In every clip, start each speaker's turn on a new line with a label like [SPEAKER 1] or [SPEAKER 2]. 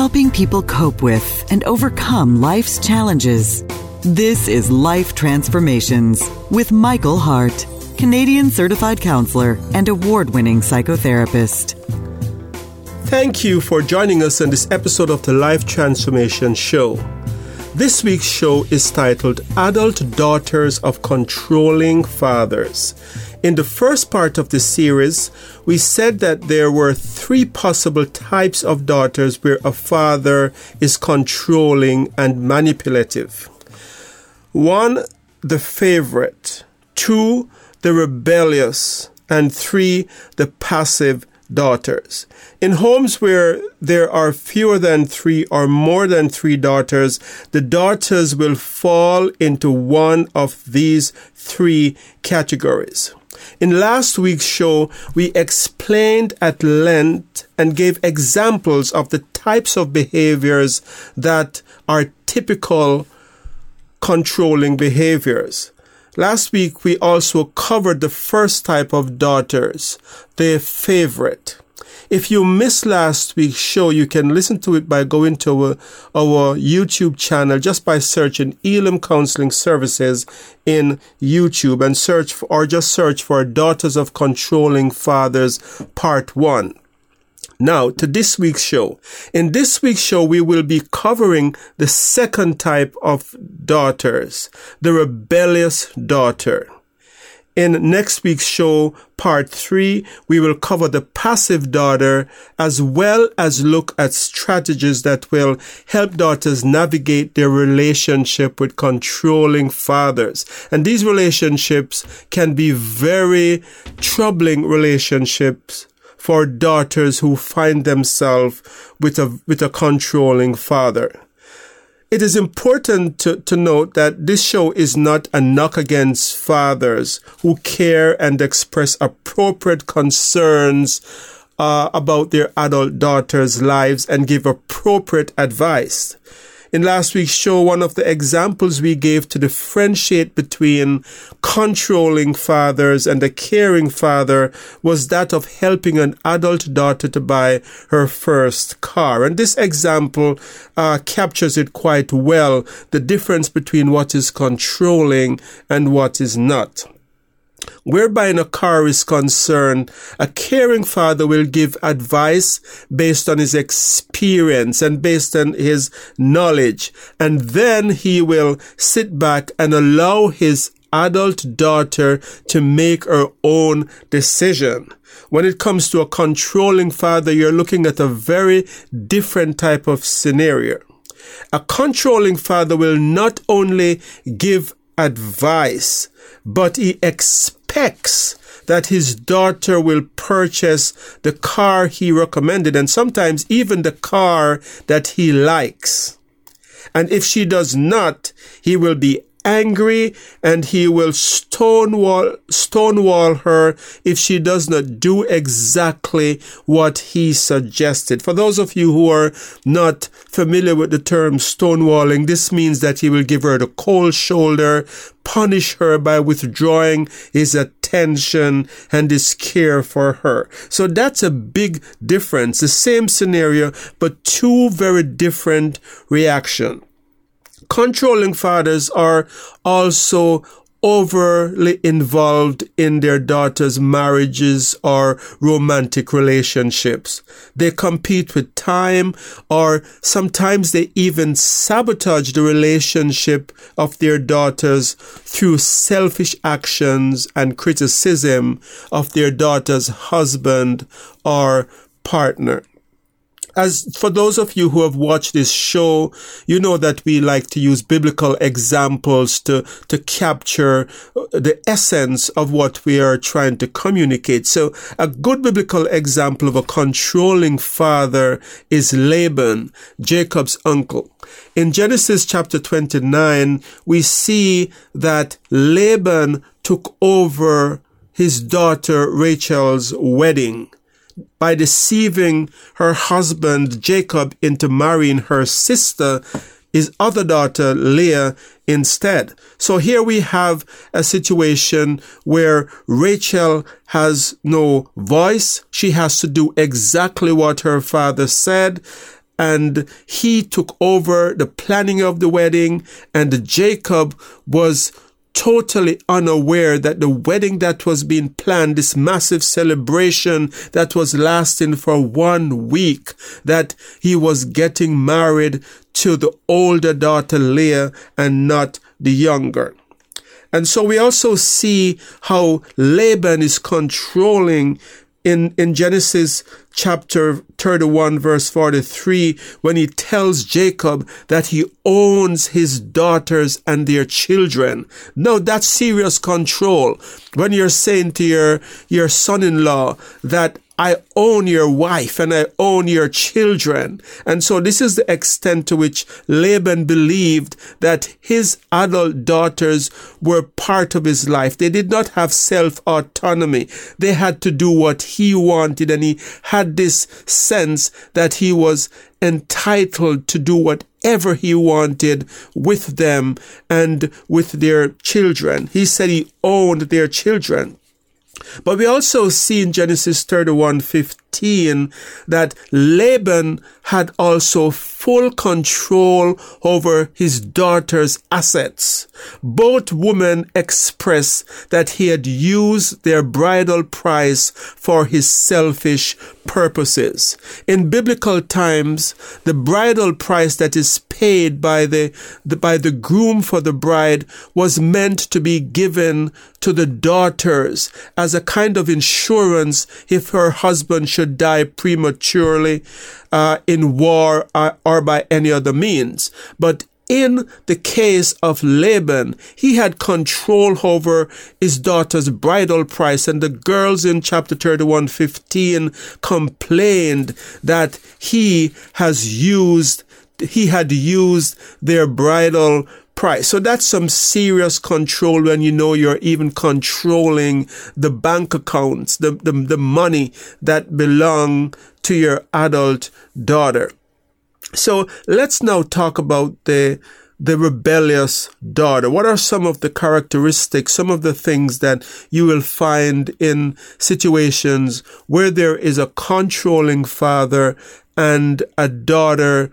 [SPEAKER 1] helping people cope with and overcome life's challenges. This is Life Transformations with Michael Hart, Canadian certified counselor and award winning psychotherapist.
[SPEAKER 2] Thank you for joining us in this episode of the Life Transformation Show. This week's show is titled Adult Daughters of Controlling Fathers. In the first part of the series, we said that there were three possible types of daughters where a father is controlling and manipulative. One, the favorite. Two, the rebellious. And three, the passive daughters. In homes where there are fewer than three or more than three daughters, the daughters will fall into one of these three categories. In last week's show, we explained at length and gave examples of the types of behaviors that are typical controlling behaviors. Last week, we also covered the first type of daughters, their favorite. If you missed last week's show, you can listen to it by going to our, our YouTube channel just by searching Elim Counseling Services in YouTube and search for, or just search for Daughters of Controlling Fathers Part 1. Now, to this week's show. In this week's show, we will be covering the second type of daughters, the rebellious daughter. In next week's show, part three, we will cover the passive daughter as well as look at strategies that will help daughters navigate their relationship with controlling fathers. And these relationships can be very troubling relationships for daughters who find themselves with a, with a controlling father. It is important to, to note that this show is not a knock against fathers who care and express appropriate concerns uh, about their adult daughters' lives and give appropriate advice. In last week's show, one of the examples we gave to differentiate between controlling fathers and a caring father was that of helping an adult daughter to buy her first car. And this example uh, captures it quite well, the difference between what is controlling and what is not. Whereby in a car is concerned, a caring father will give advice based on his experience and based on his knowledge. And then he will sit back and allow his adult daughter to make her own decision. When it comes to a controlling father, you're looking at a very different type of scenario. A controlling father will not only give advice, but he expects that his daughter will purchase the car he recommended and sometimes even the car that he likes. And if she does not, he will be angry and he will stonewall stonewall her if she does not do exactly what he suggested. For those of you who are not familiar with the term stonewalling, this means that he will give her the cold shoulder, punish her by withdrawing his attention and his care for her. So that's a big difference. The same scenario, but two very different reactions controlling fathers are also overly involved in their daughters' marriages or romantic relationships. They compete with time or sometimes they even sabotage the relationship of their daughters through selfish actions and criticism of their daughter's husband or partner as for those of you who have watched this show, you know that we like to use biblical examples to, to capture uh, the essence of what we are trying to communicate. So a good biblical example of a controlling father is Laban, Jacob's uncle. In Genesis chapter 29, we see that Laban took over his daughter Rachel's wedding by deceiving her husband Jacob into marrying her sister, his other daughter Leah instead. So here we have a situation where Rachel has no voice. She has to do exactly what her father said. and he took over the planning of the wedding and Jacob was totally unaware that the wedding that was being planned, this massive celebration that was lasting for one week, that he was getting married to the older daughter Leah and not the younger. And so we also see how Laban is controlling in, in Genesis chapter 31 verse 43 when he tells Jacob that he owns his daughters and their children. No, that's serious control. When you're saying to your, your son-in-law that I own your wife and I own your children. And so this is the extent to which Laban believed that his adult daughters were part of his life. They did not have self autonomy. They had to do what he wanted and he had this sense that he was entitled to do whatever he wanted with them and with their children. He said he owned their children. But we also see in Genesis 31 15 that Laban had also full control over his daughter's assets. Both women express that he had used their bridal price for his selfish purposes. In biblical times, the bridal price that is paid by the, the, by the groom for the bride was meant to be given to the daughters as a kind of insurance if her husband should die prematurely uh, in war uh, or by any other means. But in the case of Laban, he had control over his daughter's bridal price, and the girls in chapter 31 15 complained that he has used, he had used their bridal price. So that's some serious control when you know you're even controlling the bank accounts, the, the, the money that belong to your adult daughter. So let's now talk about the the rebellious daughter. What are some of the characteristics, some of the things that you will find in situations where there is a controlling father and a daughter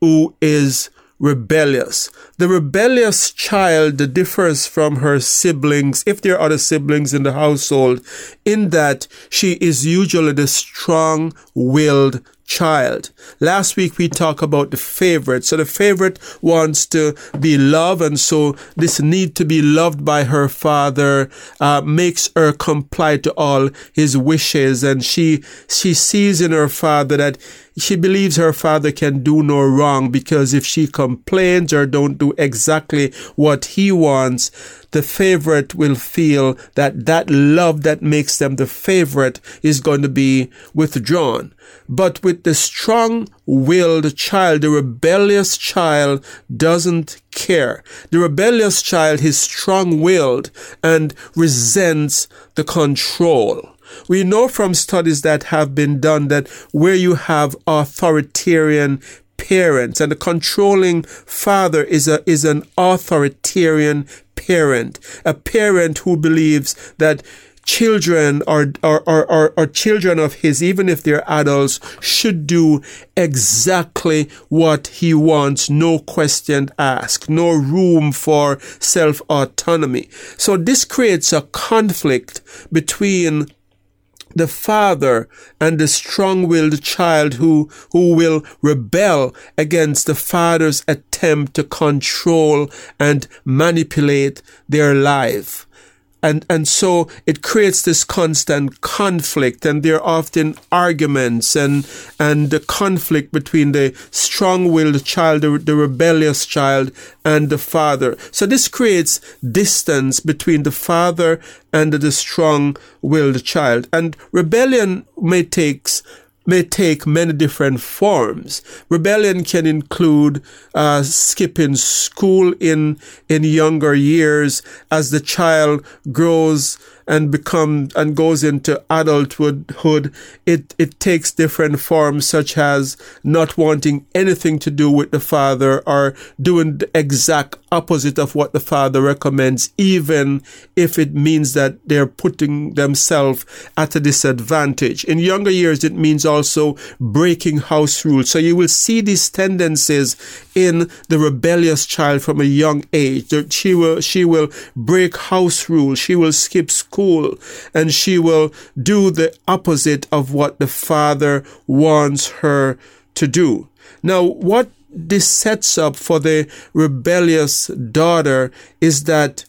[SPEAKER 2] who is rebellious. The rebellious child differs from her siblings, if there are other siblings in the household, in that she is usually the strong willed child. Last week we talked about the favorite. So the favorite wants to be loved, and so this need to be loved by her father uh, makes her comply to all his wishes, and she she sees in her father that she believes her father can do no wrong because if she complains or don't do exactly what he wants, the favorite will feel that that love that makes them the favorite is going to be withdrawn. But with the strong willed child, the rebellious child doesn't care. The rebellious child is strong willed and resents the control. We know from studies that have been done that where you have authoritarian parents and a controlling father is a is an authoritarian parent, a parent who believes that children or, or, or, or, children of his, even if they're adults, should do exactly what he wants, no question asked, no room for self autonomy. So this creates a conflict between the father and the strong-willed child who, who will rebel against the father's attempt to control and manipulate their life and and so it creates this constant conflict and there are often arguments and and the conflict between the strong-willed child the, the rebellious child and the father. So this creates distance between the father and the strong-willed child. And rebellion may takes may take many different forms. Rebellion can include uh, skipping school in in younger years as the child grows and become and goes into adulthood, it it takes different forms, such as not wanting anything to do with the father or doing the exact opposite of what the father recommends, even if it means that they're putting themselves at a disadvantage. In younger years, it means also breaking house rules. So you will see these tendencies in the rebellious child from a young age. She will she will break house rules. She will skip school and she will do the opposite of what the father wants her to do. Now, what this sets up for the rebellious daughter is that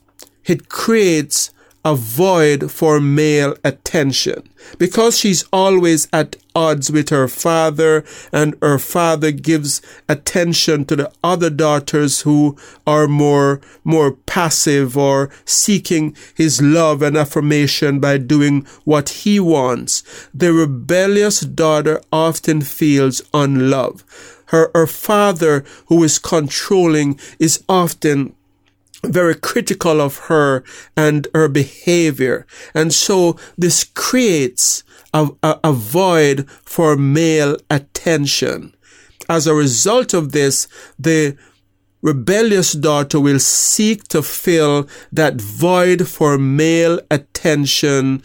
[SPEAKER 2] it creates a void for male attention. Because she's always at odds with her father and her father gives attention to the other daughters who are more, more passive or seeking his love and affirmation by doing what he wants. The rebellious daughter often feels unloved. Her, her father who is controlling is often very critical of her and her behavior. And so this creates a, a, a, void for male attention. As a result of this, the rebellious daughter will seek to fill that void for male attention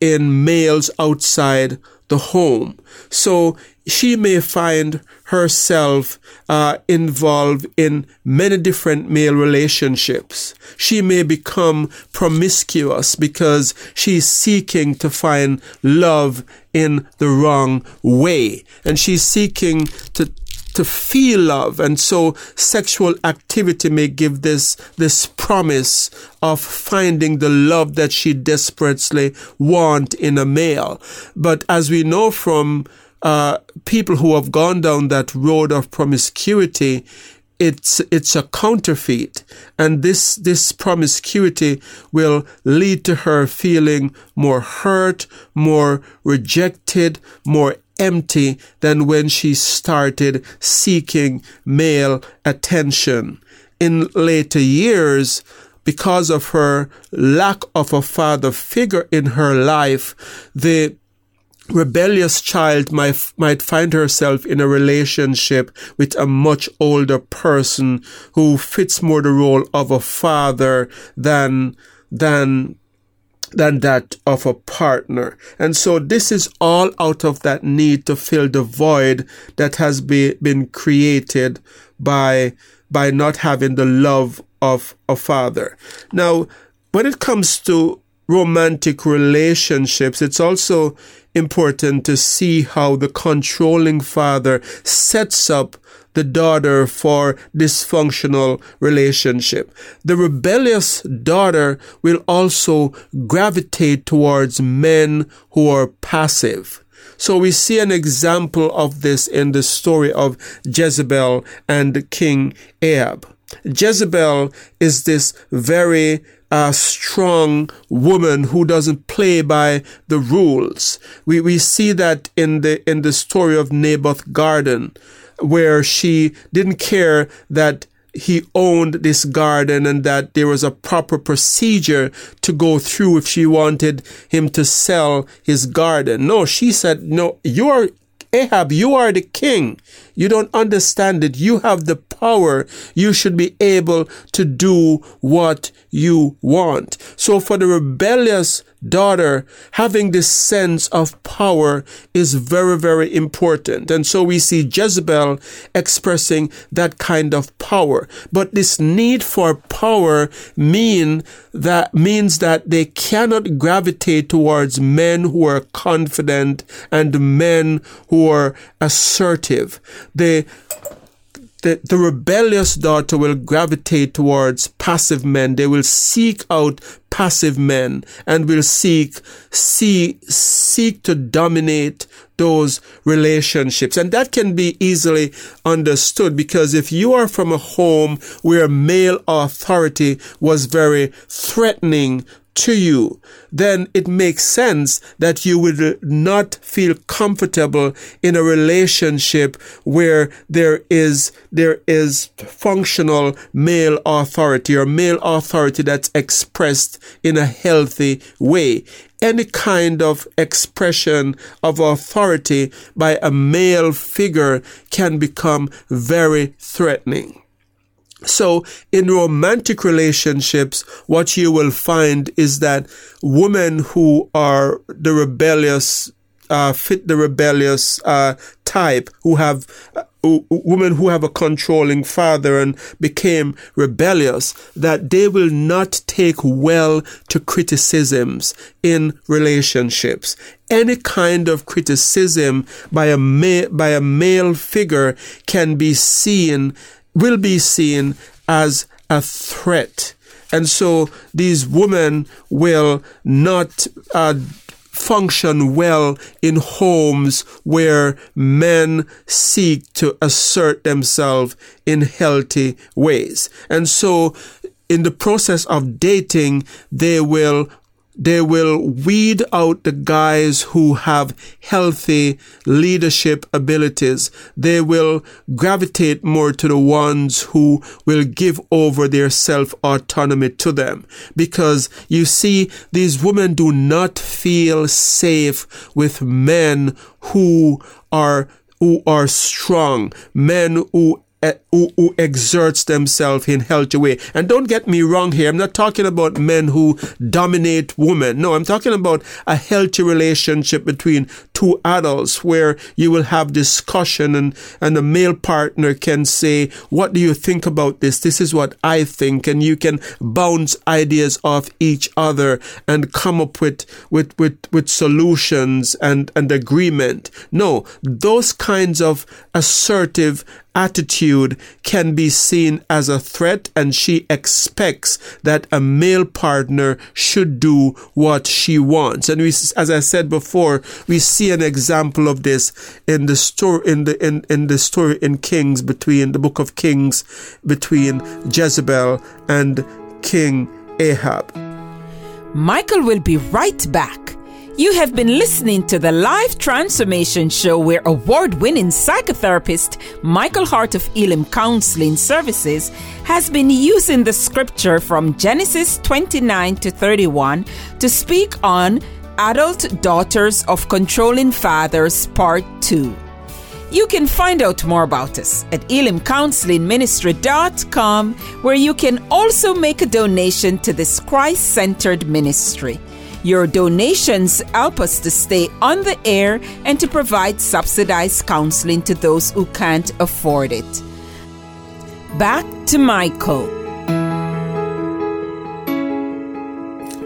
[SPEAKER 2] in males outside the home. So she may find herself uh, involved in many different male relationships. She may become promiscuous because she's seeking to find love in the wrong way. And she's seeking to to feel love and so sexual activity may give this this promise of finding the love that she desperately want in a male but as we know from uh, people who have gone down that road of promiscuity, it's it's a counterfeit. And this this promiscuity will lead to her feeling more hurt more rejected more empty than when she started seeking male attention. In later years because of her lack of a father figure in her life the rebellious child might, might find herself in a relationship with a much older person who fits more the role of a father than, than, than that of a partner. And so this is all out of that need to fill the void that has be, been created by, by not having the love of a father. Now, when it comes to romantic relationships, it's also important to see how the controlling father sets up the daughter for dysfunctional relationship. The rebellious daughter will also gravitate towards men who are passive. So we see an example of this in the story of Jezebel and King Ahab. Jezebel is this very a strong woman who doesn't play by the rules. We, we see that in the, in the story of Naboth garden, where she didn't care that he owned this garden and that there was a proper procedure to go through if she wanted him to sell his garden. No, she said, no, you are Ahab, you are the king. You don't understand it. You have the power. You should be able to do what you want. So for the rebellious daughter, having this sense of power is very, very important. And so we see Jezebel expressing that kind of power. But this need for power mean that means that they cannot gravitate towards men who are confident and men who are assertive. They the, the rebellious daughter will gravitate towards passive men. They will seek out passive men and will seek, see, seek to dominate those relationships. And that can be easily understood because if you are from a home where male authority was very threatening to you, then it makes sense that you would not feel comfortable in a relationship where there is there is functional male authority or male authority that's expressed in a healthy way any kind of expression of authority by a male figure can become very threatening. So in romantic relationships, what you will find is that women who are the rebellious, uh, fit the rebellious, uh, type who have uh, women who have a controlling father and became rebellious that they will not take well to criticisms in relationships. Any kind of criticism by a ma- by a male figure can be seen will be seen as a threat. And so these women will not uh, function well in homes where men seek to assert themselves in healthy ways. And so in the process of dating, they will they will weed out the guys who have healthy leadership abilities. They will gravitate more to the ones who will give over their self autonomy to them. Because you see, these women do not feel safe with men who are who are strong, men who Eh, who, who exerts themselves in healthy way. And don't get me wrong here. I'm not talking about men who dominate women. No, I'm talking about a healthy relationship between two adults where you will have discussion and, and the male partner can say, what do you think about this? This is what I think. And you can bounce ideas off each other and come up with, with, with, with solutions and, and agreement. No, those kinds of assertive attitude can be seen as a threat and she expects that a male partner should do what she wants. And we, as I said before, we see an example of this in the story, in the, in, in the story in Kings between the book of Kings between Jezebel and King Ahab.
[SPEAKER 3] Michael will be right back you have been listening to the Life Transformation Show where award winning psychotherapist Michael Hart of Elim Counseling Services has been using the scripture from Genesis 29 to 31 to speak on Adult Daughters of Controlling Fathers Part 2. You can find out more about us at elimcounselingministry.com, where you can also make a donation to this Christ centered ministry. Your donations help us to stay on the air and to provide subsidized counseling to those who can't afford it. Back to Michael.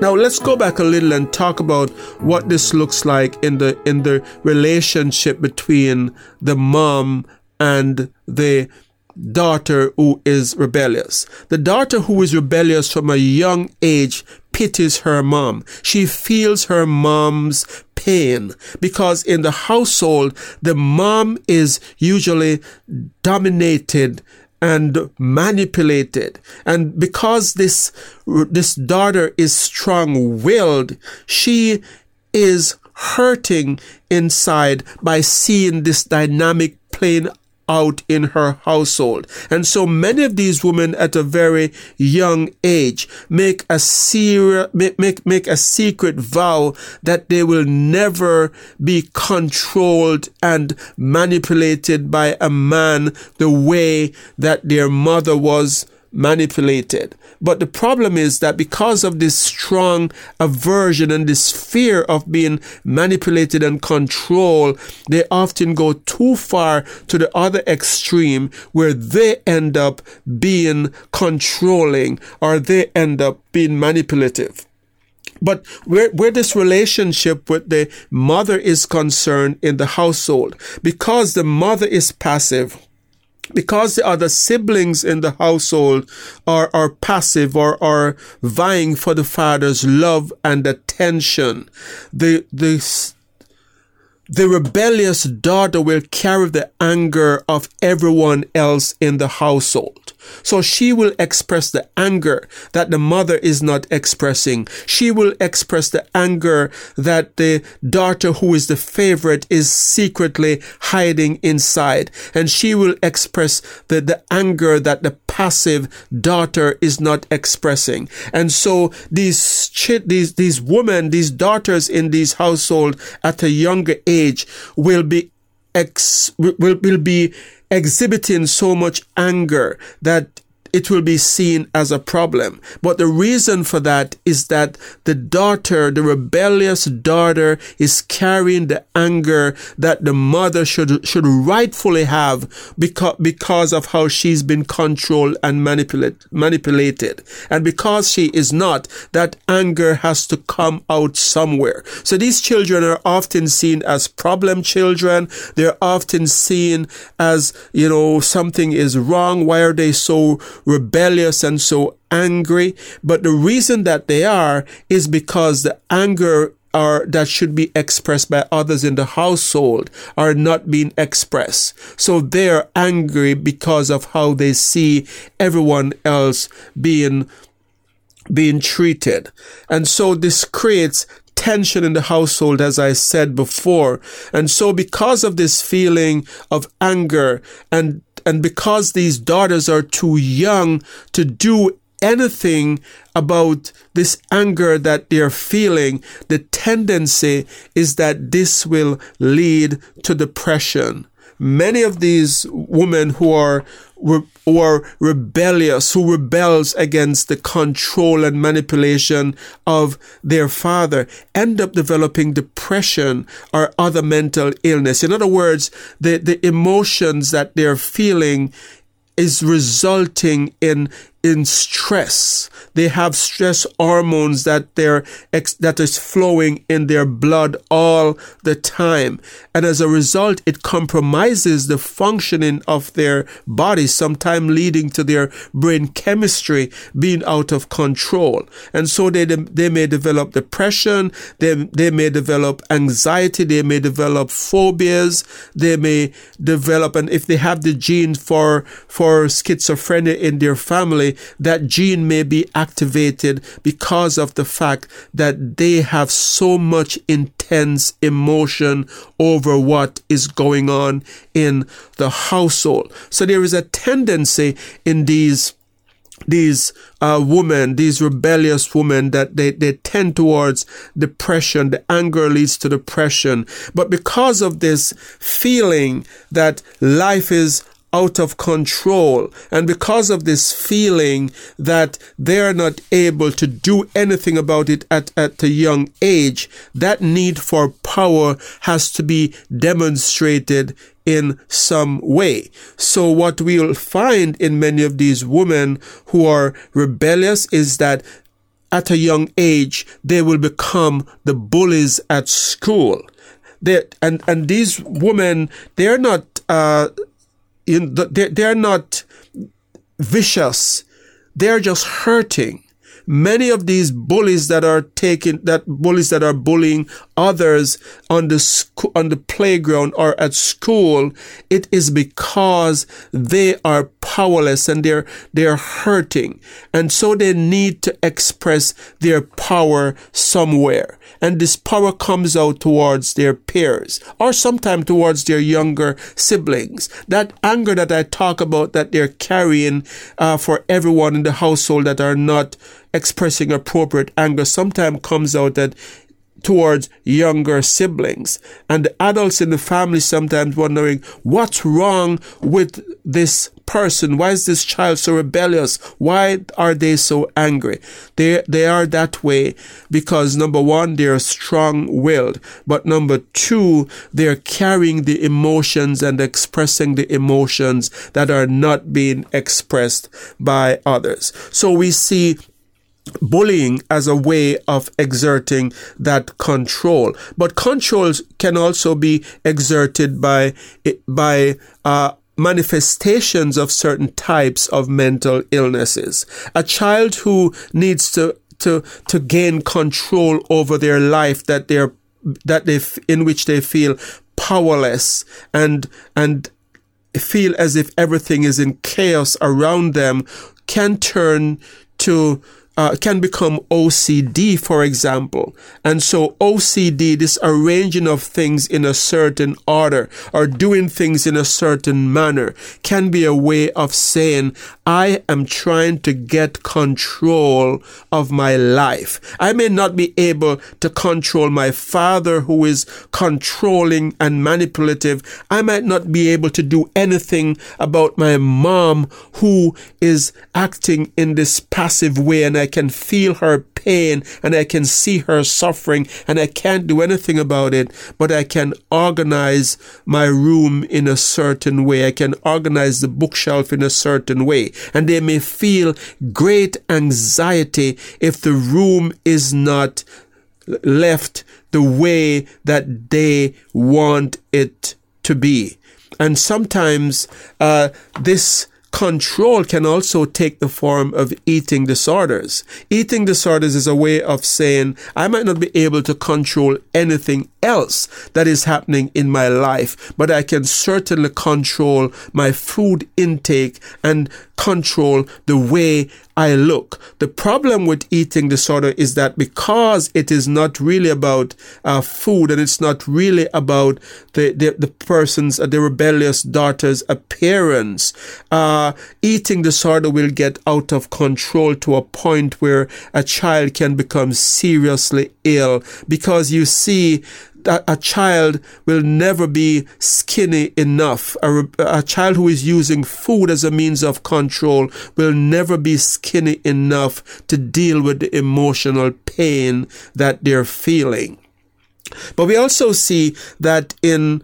[SPEAKER 2] Now let's go back a little and talk about what this looks like in the in the relationship between the mom and the daughter who is rebellious. The daughter who is rebellious from a young age pities her mom. She feels her mom's pain because in the household, the mom is usually dominated and manipulated. And because this, this daughter is strong willed, she is hurting inside by seeing this dynamic playing out in her household. And so many of these women at a very young age make a ser- make, make, make a secret vow that they will never be controlled and manipulated by a man the way that their mother was manipulated. But the problem is that because of this strong aversion and this fear of being manipulated and controlled, they often go too far to the other extreme where they end up being controlling or they end up being manipulative. But where, where this relationship with the mother is concerned in the household, because the mother is passive, because the other siblings in the household are, are passive or are vying for the father's love and attention, the, the, the rebellious daughter will carry the anger of everyone else in the household. So she will express the anger that the mother is not expressing. She will express the anger that the daughter who is the favorite is secretly hiding inside. And she will express the, the anger that the passive daughter is not expressing. And so these, these, these women, these daughters in these household at a younger age will be ex, will, will be exhibiting so much anger that it will be seen as a problem. But the reason for that is that the daughter, the rebellious daughter, is carrying the anger that the mother should, should rightfully have because, because of how she's been controlled and manipulate, manipulated. And because she is not, that anger has to come out somewhere. So these children are often seen as problem children. They're often seen as, you know, something is wrong. Why are they so rebellious and so angry. But the reason that they are is because the anger are that should be expressed by others in the household are not being expressed. So they're angry because of how they see everyone else being being treated. And so this creates tension in the household, as I said before. And so because of this feeling of anger and and because these daughters are too young to do anything about this anger that they're feeling, the tendency is that this will lead to depression. Many of these women who are or rebellious, who rebels against the control and manipulation of their father, end up developing depression or other mental illness. In other words, the, the emotions that they're feeling is resulting in in stress. They have stress hormones that they're that is flowing in their blood all the time. And as a result, it compromises the functioning of their body, sometimes leading to their brain chemistry being out of control. And so they, they may develop depression. They, they may develop anxiety. They may develop phobias. They may develop, and if they have the gene for, for schizophrenia in their family, that gene may be activated because of the fact that they have so much intense emotion over what is going on in the household. So there is a tendency in these these uh, women, these rebellious women, that they, they tend towards depression. The anger leads to depression. But because of this feeling that life is out of control. And because of this feeling that they're not able to do anything about it at, at a young age, that need for power has to be demonstrated in some way. So what we'll find in many of these women who are rebellious is that at a young age, they will become the bullies at school. They, and, and these women, they're not, uh, they're, they're not vicious. They're just hurting. Many of these bullies that are taking, that bullies that are bullying others on the sc- on the playground or at school, it is because they are powerless and they're they're hurting, and so they need to express their power somewhere and this power comes out towards their peers or sometimes towards their younger siblings. That anger that I talk about that they're carrying uh, for everyone in the household that are not expressing appropriate anger sometimes comes out that towards younger siblings. And the adults in the family sometimes wondering what's wrong with this person? Why is this child so rebellious? Why are they so angry? They, they are that way because number one, they're strong willed. But number two, they're carrying the emotions and expressing the emotions that are not being expressed by others. So we see bullying as a way of exerting that control. But controls can also be exerted by by uh, manifestations of certain types of mental illnesses. A child who needs to to to gain control over their life that they're that they in which they feel powerless and and feel as if everything is in chaos around them can turn to uh, can become OCD, for example. And so OCD, this arranging of things in a certain order or doing things in a certain manner can be a way of saying, I am trying to get control of my life. I may not be able to control my father who is controlling and manipulative. I might not be able to do anything about my mom who is acting in this passive way and I can feel her pain and I can see her suffering and I can't do anything about it, but I can organize my room in a certain way. I can organize the bookshelf in a certain way. And they may feel great anxiety if the room is not left the way that they want it to be. And sometimes uh, this Control can also take the form of eating disorders. Eating disorders is a way of saying, I might not be able to control anything else that is happening in my life, but I can certainly control my food intake and control the way I look. The problem with eating disorder is that because it is not really about uh, food and it's not really about the, the, the person's, uh, the rebellious daughter's appearance, uh, Uh, eating disorder will get out of control to a point where a child can become seriously ill because you see a child will never be skinny enough. A, a child who is using food as a means of control will never be skinny enough to deal with the emotional pain that they're feeling. But we also see that in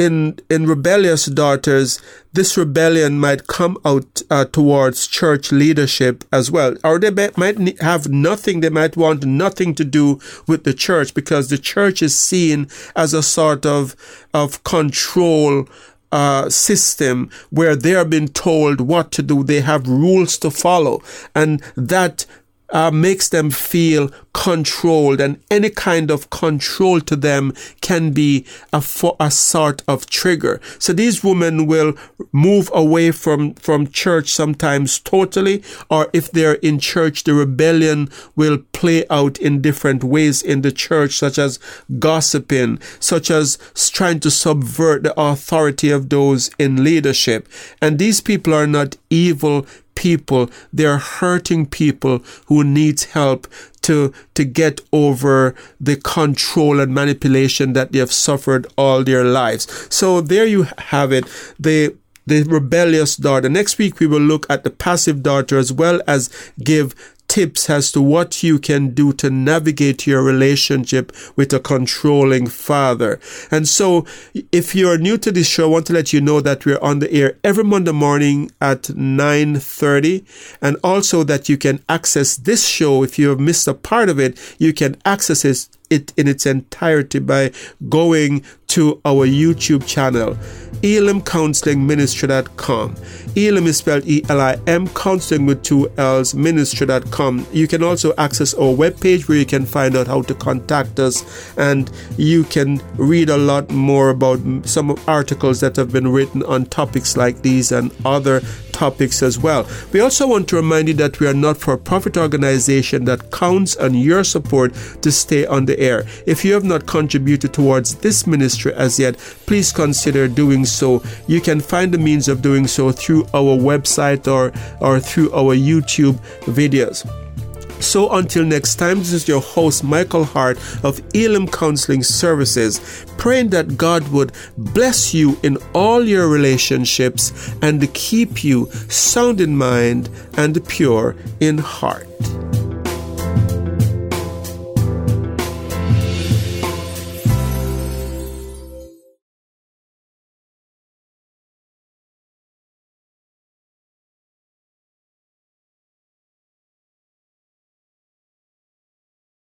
[SPEAKER 2] in in rebellious daughters, this rebellion might come out uh, towards church leadership as well, or they might have nothing. They might want nothing to do with the church because the church is seen as a sort of of control uh, system where they are being told what to do. They have rules to follow, and that uh, makes them feel controlled, and any kind of control to them can be a, for a sort of trigger. So these women will move away from, from church sometimes totally, or if they're in church, the rebellion will play out in different ways in the church, such as gossiping, such as trying to subvert the authority of those in leadership. And these people are not evil people. They're hurting people who needs help to, to get over the control and manipulation that they have suffered all their lives. So there you have it. The the rebellious daughter. Next week, we will look at the passive daughter as well as give tips as to what you can do to navigate your relationship with a controlling father. And so, if you're new to this show, I want to let you know that we're on the air every Monday morning at 9:30, and also that you can access this show if you have missed a part of it. You can access it it in its entirety by going to our YouTube channel, elimcounselingministry.com. Elim is spelled E-L-I-M, counseling with two L's, ministry.com. You can also access our webpage where you can find out how to contact us and you can read a lot more about some articles that have been written on topics like these and other topics as well. We also want to remind you that we are not for profit organization that counts on your support to stay on the air. If you have not contributed towards this ministry as yet, please consider doing so. You can find the means of doing so through our website or, or through our YouTube videos. So until next time, this is your host, Michael Hart of Elim Counseling Services, praying that God would bless you in all your relationships and keep you sound in mind and pure in heart.